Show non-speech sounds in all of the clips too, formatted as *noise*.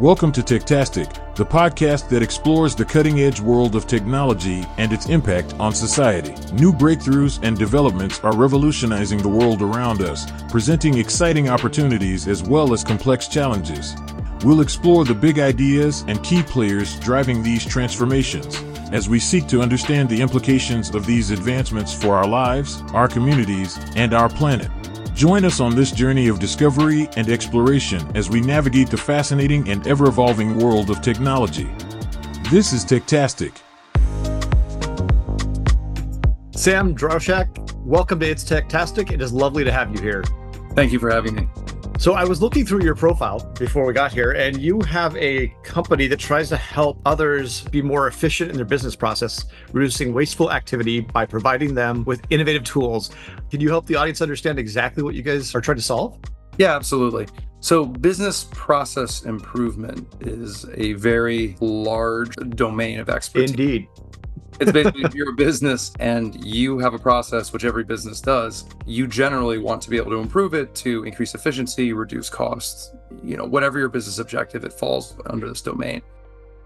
Welcome to Techtastic, the podcast that explores the cutting edge world of technology and its impact on society. New breakthroughs and developments are revolutionizing the world around us, presenting exciting opportunities as well as complex challenges. We'll explore the big ideas and key players driving these transformations as we seek to understand the implications of these advancements for our lives, our communities, and our planet. Join us on this journey of discovery and exploration as we navigate the fascinating and ever evolving world of technology. This is Techtastic. Sam Drauschak, welcome to It's Techtastic. It is lovely to have you here. Thank you for having me. So I was looking through your profile before we got here, and you have a company that tries to help others be more efficient in their business process, reducing wasteful activity by providing them with innovative tools. Can you help the audience understand exactly what you guys are trying to solve? Yeah, absolutely. So, business process improvement is a very large domain of expertise. Indeed it's basically if you're a business and you have a process, which every business does, you generally want to be able to improve it to increase efficiency, reduce costs, you know, whatever your business objective, it falls under this domain.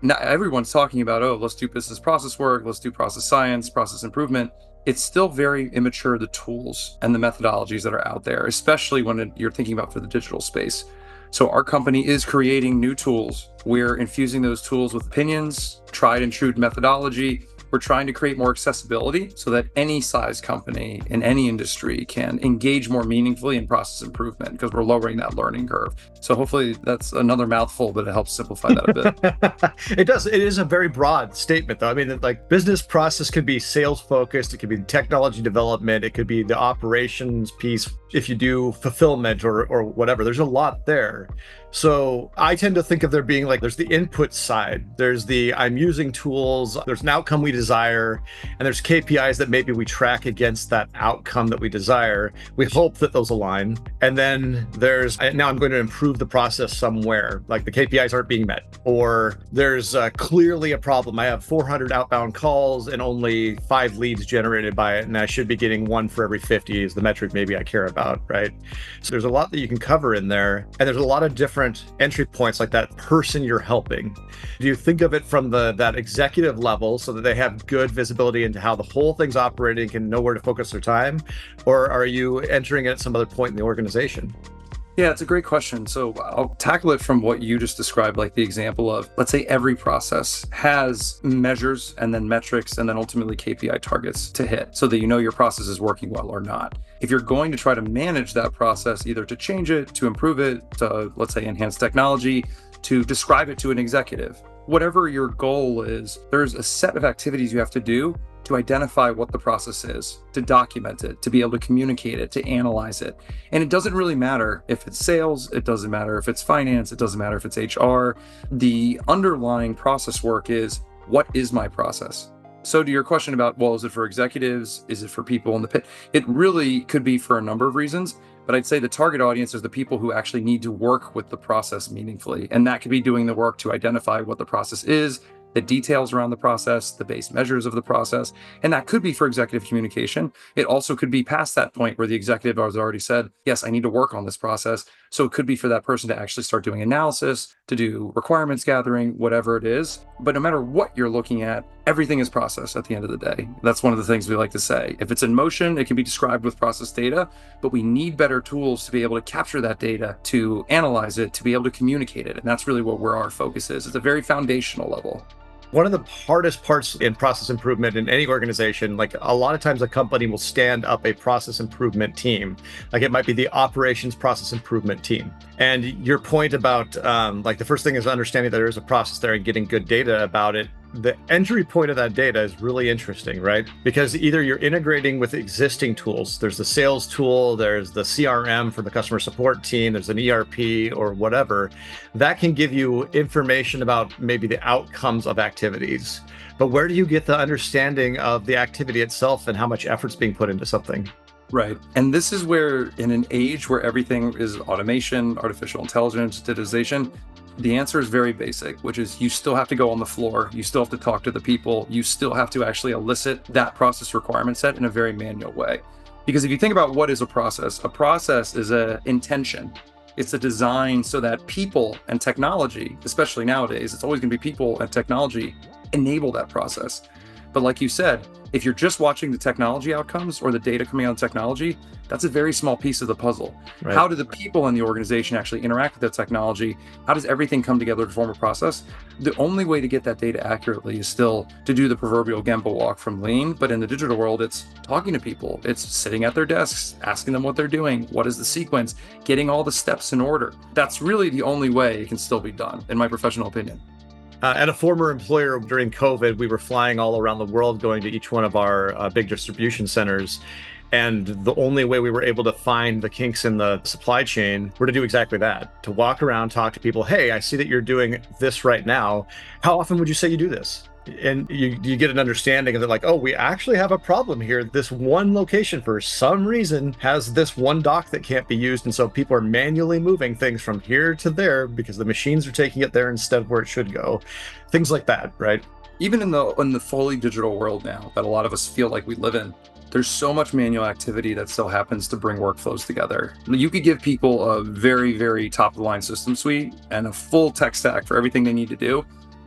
Now, everyone's talking about, oh, let's do business process work, let's do process science, process improvement. It's still very immature, the tools and the methodologies that are out there, especially when you're thinking about for the digital space. So, our company is creating new tools. We're infusing those tools with opinions, tried and true methodology, we're trying to create more accessibility so that any size company in any industry can engage more meaningfully in process improvement because we're lowering that learning curve. So hopefully that's another mouthful, but it helps simplify that a bit. *laughs* it does. It is a very broad statement, though. I mean, like business process could be sales focused, it could be technology development, it could be the operations piece if you do fulfillment or or whatever. There's a lot there. So I tend to think of there being like there's the input side, there's the I'm using tools, there's an outcome we desire, and there's KPIs that maybe we track against that outcome that we desire. We hope that those align. And then there's now I'm going to improve the process somewhere, like the KPIs aren't being met, or there's uh, clearly a problem. I have 400 outbound calls and only five leads generated by it, and I should be getting one for every 50 is the metric maybe I care about, right? So there's a lot that you can cover in there, and there's a lot of different different entry points like that person you're helping. Do you think of it from the that executive level so that they have good visibility into how the whole thing's operating and know where to focus their time? Or are you entering at some other point in the organization yeah, it's a great question. So I'll tackle it from what you just described, like the example of let's say every process has measures and then metrics and then ultimately KPI targets to hit so that you know your process is working well or not. If you're going to try to manage that process, either to change it, to improve it, to let's say enhance technology, to describe it to an executive, whatever your goal is, there's a set of activities you have to do to identify what the process is, to document it, to be able to communicate it, to analyze it. And it doesn't really matter if it's sales, it doesn't matter if it's finance, it doesn't matter if it's HR. The underlying process work is what is my process? So, to your question about, well, is it for executives? Is it for people in the pit? It really could be for a number of reasons. But I'd say the target audience is the people who actually need to work with the process meaningfully. And that could be doing the work to identify what the process is, the details around the process, the base measures of the process. And that could be for executive communication. It also could be past that point where the executive has already said, yes, I need to work on this process. So it could be for that person to actually start doing analysis, to do requirements gathering, whatever it is. But no matter what you're looking at, everything is process at the end of the day. That's one of the things we like to say. If it's in motion, it can be described with process data, but we need better tools to be able to capture that data, to analyze it, to be able to communicate it. And that's really what where our focus is. It's a very foundational level. One of the hardest parts in process improvement in any organization, like a lot of times a company will stand up a process improvement team. Like it might be the operations process improvement team. And your point about um, like the first thing is understanding that there is a process there and getting good data about it the entry point of that data is really interesting, right? Because either you're integrating with existing tools, there's the sales tool, there's the CRM for the customer support team, there's an ERP or whatever, that can give you information about maybe the outcomes of activities. But where do you get the understanding of the activity itself and how much effort's being put into something? Right. And this is where, in an age where everything is automation, artificial intelligence, digitization, the answer is very basic, which is you still have to go on the floor. You still have to talk to the people. You still have to actually elicit that process requirement set in a very manual way. Because if you think about what is a process, a process is an intention. It's a design so that people and technology, especially nowadays, it's always going to be people and technology enable that process. But like you said, if you're just watching the technology outcomes or the data coming out of technology, that's a very small piece of the puzzle. Right. How do the people in the organization actually interact with that technology? How does everything come together to form a process? The only way to get that data accurately is still to do the proverbial Gemba walk from lean. But in the digital world, it's talking to people, it's sitting at their desks, asking them what they're doing, what is the sequence, getting all the steps in order. That's really the only way it can still be done, in my professional opinion. Uh, at a former employer during COVID, we were flying all around the world, going to each one of our uh, big distribution centers. And the only way we were able to find the kinks in the supply chain were to do exactly that to walk around, talk to people. Hey, I see that you're doing this right now. How often would you say you do this? And you, you get an understanding of it like oh we actually have a problem here this one location for some reason has this one dock that can't be used and so people are manually moving things from here to there because the machines are taking it there instead of where it should go things like that right even in the in the fully digital world now that a lot of us feel like we live in there's so much manual activity that still happens to bring workflows together. You could give people a very, very top of the line system suite and a full tech stack for everything they need to do.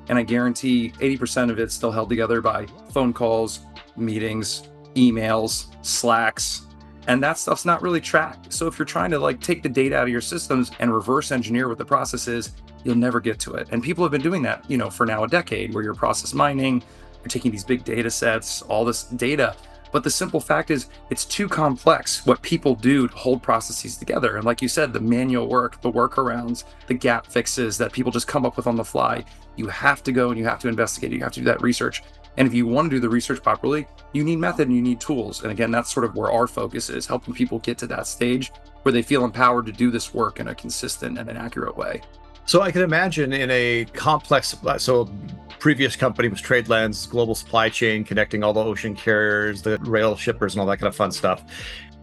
And I guarantee 80% of it's still held together by phone calls, meetings, emails, slacks, and that stuff's not really tracked. So if you're trying to like take the data out of your systems and reverse engineer what the process is, you'll never get to it. And people have been doing that, you know, for now a decade where you're process mining, you're taking these big data sets, all this data. But the simple fact is, it's too complex what people do to hold processes together. And like you said, the manual work, the workarounds, the gap fixes that people just come up with on the fly, you have to go and you have to investigate. You have to do that research. And if you want to do the research properly, you need method and you need tools. And again, that's sort of where our focus is helping people get to that stage where they feel empowered to do this work in a consistent and an accurate way. So I can imagine in a complex, supply, so previous company was TradeLens, global supply chain, connecting all the ocean carriers, the rail shippers, and all that kind of fun stuff.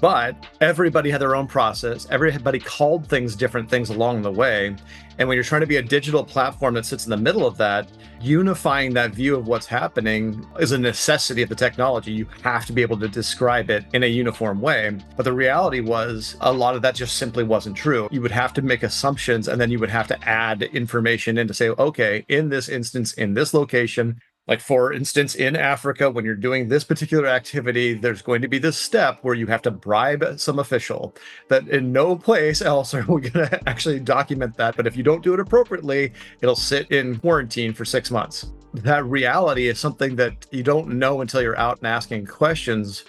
But everybody had their own process. Everybody called things different things along the way. And when you're trying to be a digital platform that sits in the middle of that, unifying that view of what's happening is a necessity of the technology. You have to be able to describe it in a uniform way. But the reality was a lot of that just simply wasn't true. You would have to make assumptions and then you would have to add information in to say, okay, in this instance, in this location, like, for instance, in Africa, when you're doing this particular activity, there's going to be this step where you have to bribe some official. That in no place else are we *laughs* going to actually document that. But if you don't do it appropriately, it'll sit in quarantine for six months. That reality is something that you don't know until you're out and asking questions.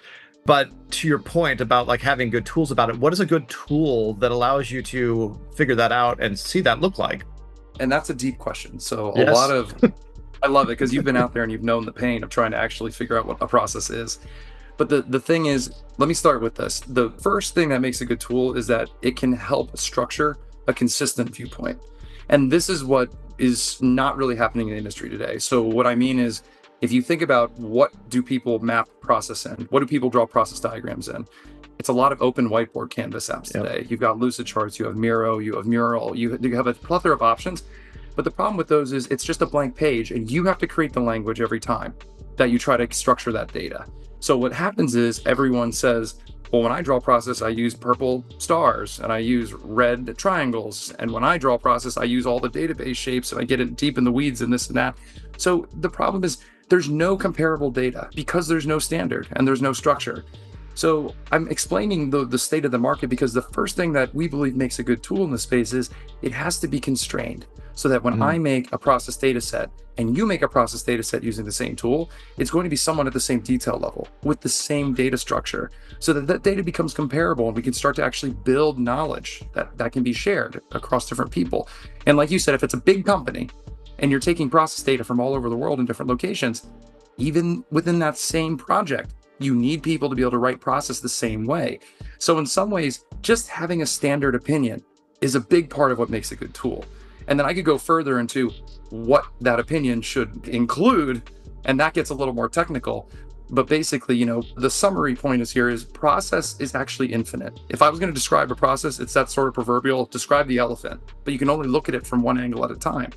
But to your point about like having good tools about it, what is a good tool that allows you to figure that out and see that look like? And that's a deep question. So a yes. lot of *laughs* I love it because you've been out there and you've known the pain of trying to actually figure out what a process is. But the, the thing is, let me start with this. The first thing that makes a good tool is that it can help structure a consistent viewpoint. And this is what is not really happening in the industry today. So, what I mean is, if you think about what do people map process in, what do people draw process diagrams in? It's a lot of open whiteboard canvas apps yep. today. You've got Lucid Charts, you have Miro, you have Mural, you, you have a plethora of options. But the problem with those is it's just a blank page and you have to create the language every time that you try to structure that data. So what happens is everyone says, well, when I draw process, I use purple stars and I use red triangles. And when I draw process, I use all the database shapes and I get it deep in the weeds and this and that. So the problem is there's no comparable data because there's no standard and there's no structure. So I'm explaining the, the state of the market because the first thing that we believe makes a good tool in the space is it has to be constrained so that when mm. I make a process data set and you make a process data set using the same tool, it's going to be someone at the same detail level with the same data structure so that that data becomes comparable and we can start to actually build knowledge that, that can be shared across different people. And like you said, if it's a big company and you're taking process data from all over the world in different locations, even within that same project, you need people to be able to write process the same way. So, in some ways, just having a standard opinion is a big part of what makes a good tool. And then I could go further into what that opinion should include. And that gets a little more technical. But basically, you know, the summary point is here is process is actually infinite. If I was going to describe a process, it's that sort of proverbial describe the elephant, but you can only look at it from one angle at a time.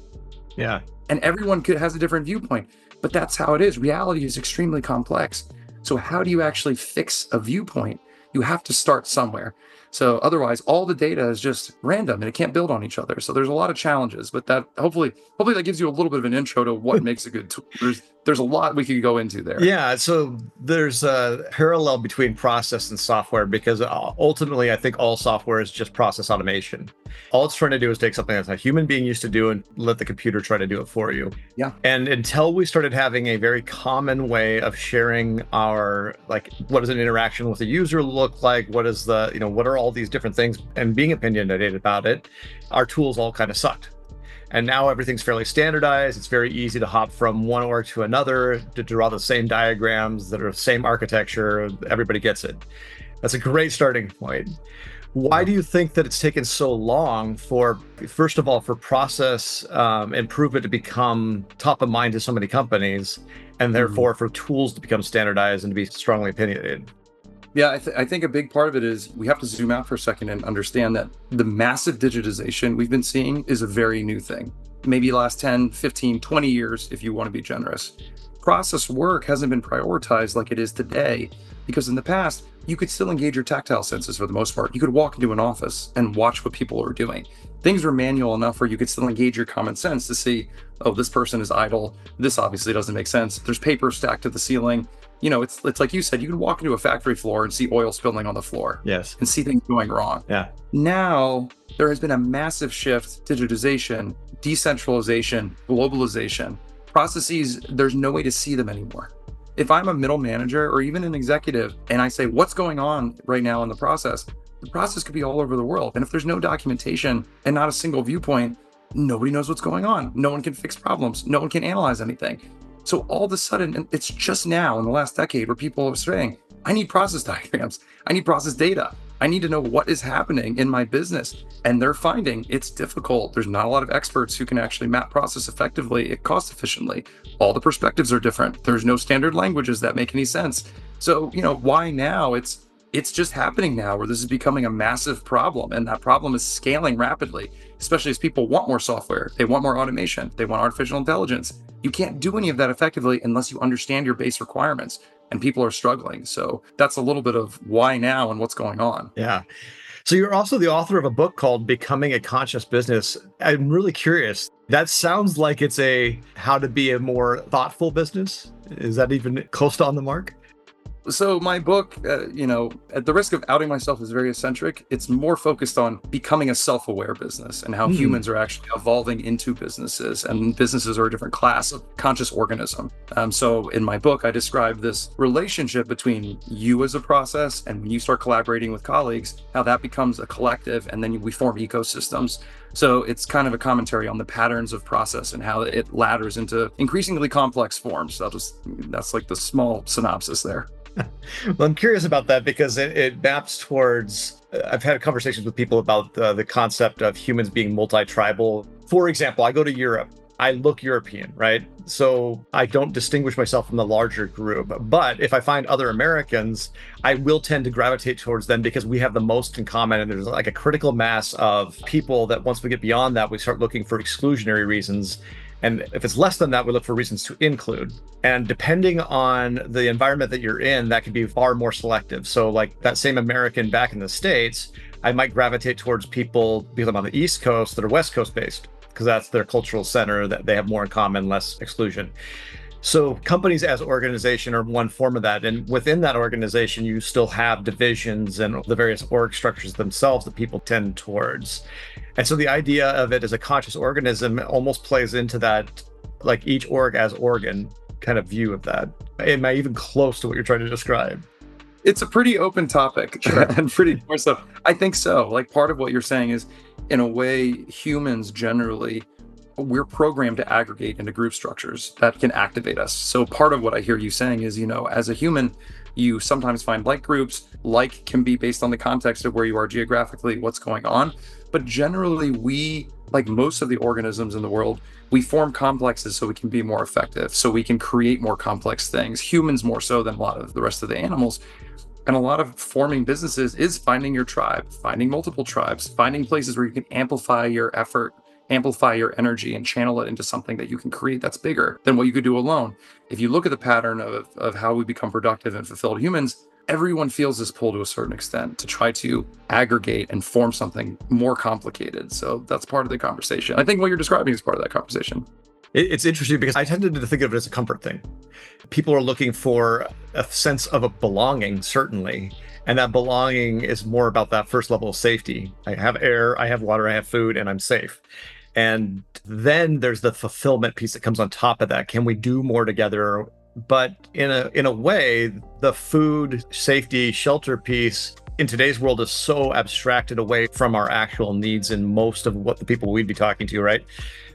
Yeah. And everyone could has a different viewpoint, but that's how it is. Reality is extremely complex. So how do you actually fix a viewpoint? You have to start somewhere. So otherwise, all the data is just random and it can't build on each other. So there's a lot of challenges, but that hopefully, hopefully that gives you a little bit of an intro to what *laughs* makes a good tool. There's there's a lot we could go into there. Yeah, so there's a parallel between process and software because uh, ultimately, I think all software is just process automation. All it's trying to do is take something that's a human being used to do and let the computer try to do it for you. Yeah. And until we started having a very common way of sharing our like what does an interaction with a user look like? What is the, you know, what are all these different things and being opinionated about it, our tools all kind of sucked. And now everything's fairly standardized. It's very easy to hop from one org to another to draw the same diagrams that are the same architecture. Everybody gets it. That's a great starting point. Why do you think that it's taken so long for, first of all, for process um, improvement to become top of mind to so many companies, and therefore mm-hmm. for tools to become standardized and to be strongly opinionated? Yeah, I, th- I, think a big part of it is we have to zoom out for a second and understand that the massive digitization we've been seeing is a very new thing. Maybe last 10, 15, 20 years, if you want to be generous. Process work hasn't been prioritized like it is today because in the past, you could still engage your tactile senses for the most part. You could walk into an office and watch what people are doing. Things were manual enough where you could still engage your common sense to see, oh, this person is idle. This obviously doesn't make sense. There's paper stacked to the ceiling you know, it's it's like you said, you can walk into a factory floor and see oil spilling on the floor. Yes. And see things going wrong. Yeah. Now there has been a massive shift, digitization, decentralization, globalization. Processes, there's no way to see them anymore. If I'm a middle manager or even an executive and I say, what's going on right now in the process, the process could be all over the world. And if there's no documentation and not a single viewpoint, nobody knows what's going on. No one can fix problems. No one can analyze anything. So all of a sudden, it's just now in the last decade where people are saying, I need process *laughs* diagrams. I need process data. I need to know what is happening in my business. And they're finding it's difficult. There's not a lot of experts who can actually map process effectively, it cost efficiently. All the perspectives are different. There's no standard languages that make any sense. So, you know, why now? It's it's just happening now where this is becoming a massive problem and that problem is scaling rapidly especially as people want more software they want more automation they want artificial intelligence. You can't do any of that effectively unless you understand your base requirements and people are struggling. So that's a little bit of why now and what's going on. Yeah. So you're also the author of a book called becoming a conscious business. I'm really curious. That sounds like it's a how to be a more thoughtful business. Is that even close to on the mark so my book, uh, you know, at the risk of outing myself as very eccentric, it's more focused on becoming a self-aware business and how mm. humans are actually evolving into businesses, and businesses are a different class of conscious organism. Um, so in my book, I describe this relationship between you as a process and when you start collaborating with colleagues, how that becomes a collective, and then we form ecosystems. So it's kind of a commentary on the patterns of process and how it ladders into increasingly complex forms. That was that's like the small synopsis there. *laughs* well, I'm curious about that because it, it maps towards. Uh, I've had conversations with people about the, the concept of humans being multi tribal. For example, I go to Europe. I look European, right? So I don't distinguish myself from the larger group. But if I find other Americans, I will tend to gravitate towards them because we have the most in common. And there's like a critical mass of people that once we get beyond that, we start looking for exclusionary reasons and if it's less than that, we look for reasons to include. And depending on the environment that you're in, that can be far more selective. So, like that same American back in the States, I might gravitate towards people because I'm on the East Coast that are West Coast based, because that's their cultural center, that they have more in common, less exclusion. So companies as organization are one form of that. And within that organization, you still have divisions and the various org structures themselves that people tend towards. And so the idea of it as a conscious organism almost plays into that, like each org as organ kind of view of that. Am I even close to what you're trying to describe? It's a pretty open topic *laughs* and pretty more so. I think so. Like part of what you're saying is, in a way, humans generally we're programmed to aggregate into group structures that can activate us. So part of what I hear you saying is, you know, as a human, you sometimes find like groups. Like can be based on the context of where you are geographically, what's going on. But generally, we, like most of the organisms in the world, we form complexes so we can be more effective, so we can create more complex things. Humans more so than a lot of the rest of the animals. And a lot of forming businesses is finding your tribe, finding multiple tribes, finding places where you can amplify your effort amplify your energy and channel it into something that you can create that's bigger than what you could do alone. If you look at the pattern of, of how we become productive and fulfilled humans, everyone feels this pull to a certain extent to try to aggregate and form something more complicated. So that's part of the conversation. I think what you're describing is part of that conversation. It's interesting because I tended to think of it as a comfort thing. People are looking for a sense of a belonging, certainly. And that belonging is more about that first level of safety. I have air, I have water, I have food, and I'm safe. And then there's the fulfillment piece that comes on top of that. Can we do more together? But in a in a way, the food safety shelter piece in today's world is so abstracted away from our actual needs and most of what the people we'd be talking to, right?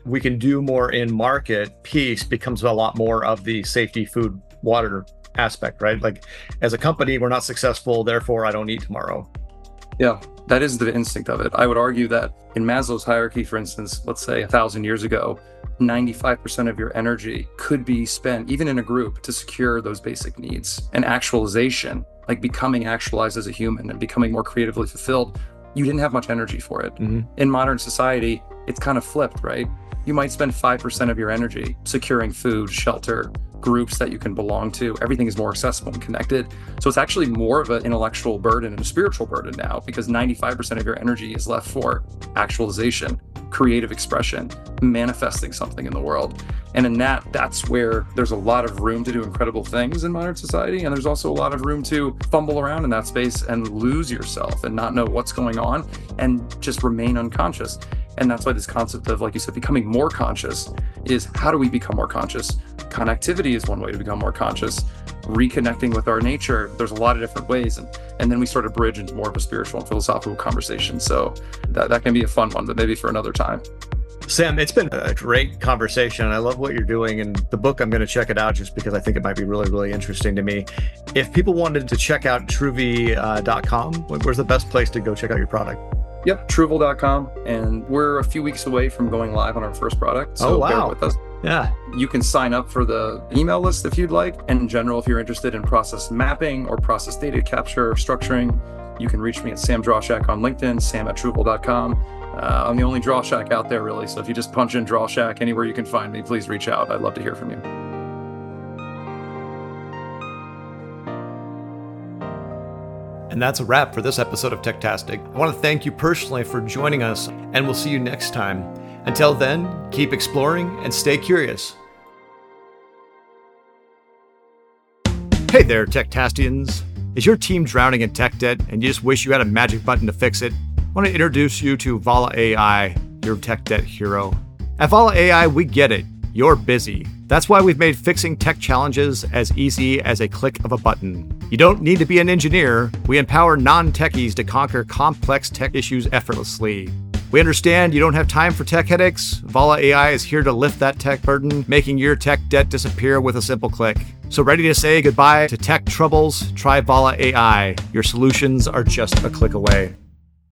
We can do more in market piece becomes a lot more of the safety, food, water aspect, right? Like as a company, we're not successful, therefore I don't eat tomorrow. Yeah, that is the instinct of it. I would argue that in Maslow's hierarchy, for instance, let's say a thousand years ago, 95% of your energy could be spent, even in a group, to secure those basic needs and actualization, like becoming actualized as a human and becoming more creatively fulfilled. You didn't have much energy for it. Mm-hmm. In modern society, it's kind of flipped, right? You might spend 5% of your energy securing food, shelter, groups that you can belong to. Everything is more accessible and connected. So it's actually more of an intellectual burden and a spiritual burden now because 95% of your energy is left for actualization, creative expression, manifesting something in the world. And in that, that's where there's a lot of room to do incredible things in modern society. And there's also a lot of room to fumble around in that space and lose yourself and not know what's going on and just remain unconscious. And that's why this concept of, like you said, becoming more conscious is how do we become more conscious? Connectivity is one way to become more conscious. Reconnecting with our nature, there's a lot of different ways. And, and then we sort of bridge into more of a spiritual and philosophical conversation. So that, that can be a fun one, but maybe for another time. Sam, it's been a great conversation. I love what you're doing. And the book, I'm going to check it out just because I think it might be really, really interesting to me. If people wanted to check out Truvle.com, uh, where's the best place to go check out your product? Yep, Truvle.com. And we're a few weeks away from going live on our first product. So oh, wow. bear with us. Yeah. You can sign up for the email list if you'd like. And in general, if you're interested in process mapping or process data capture or structuring, you can reach me at Sam Drauschak on LinkedIn, sam at Truvle.com. Uh, I'm the only Drauschak out there, really. So if you just punch in Drauschak anywhere you can find me, please reach out. I'd love to hear from you. And that's a wrap for this episode of Techtastic. I want to thank you personally for joining us, and we'll see you next time. Until then, keep exploring and stay curious. Hey there, Techtastians. Is your team drowning in tech debt and you just wish you had a magic button to fix it? I want to introduce you to Vala AI, your tech debt hero. At Vala AI, we get it. You're busy. That's why we've made fixing tech challenges as easy as a click of a button. You don't need to be an engineer. We empower non techies to conquer complex tech issues effortlessly. We understand you don't have time for tech headaches. Vala AI is here to lift that tech burden, making your tech debt disappear with a simple click. So, ready to say goodbye to tech troubles? Try Vala AI. Your solutions are just a click away.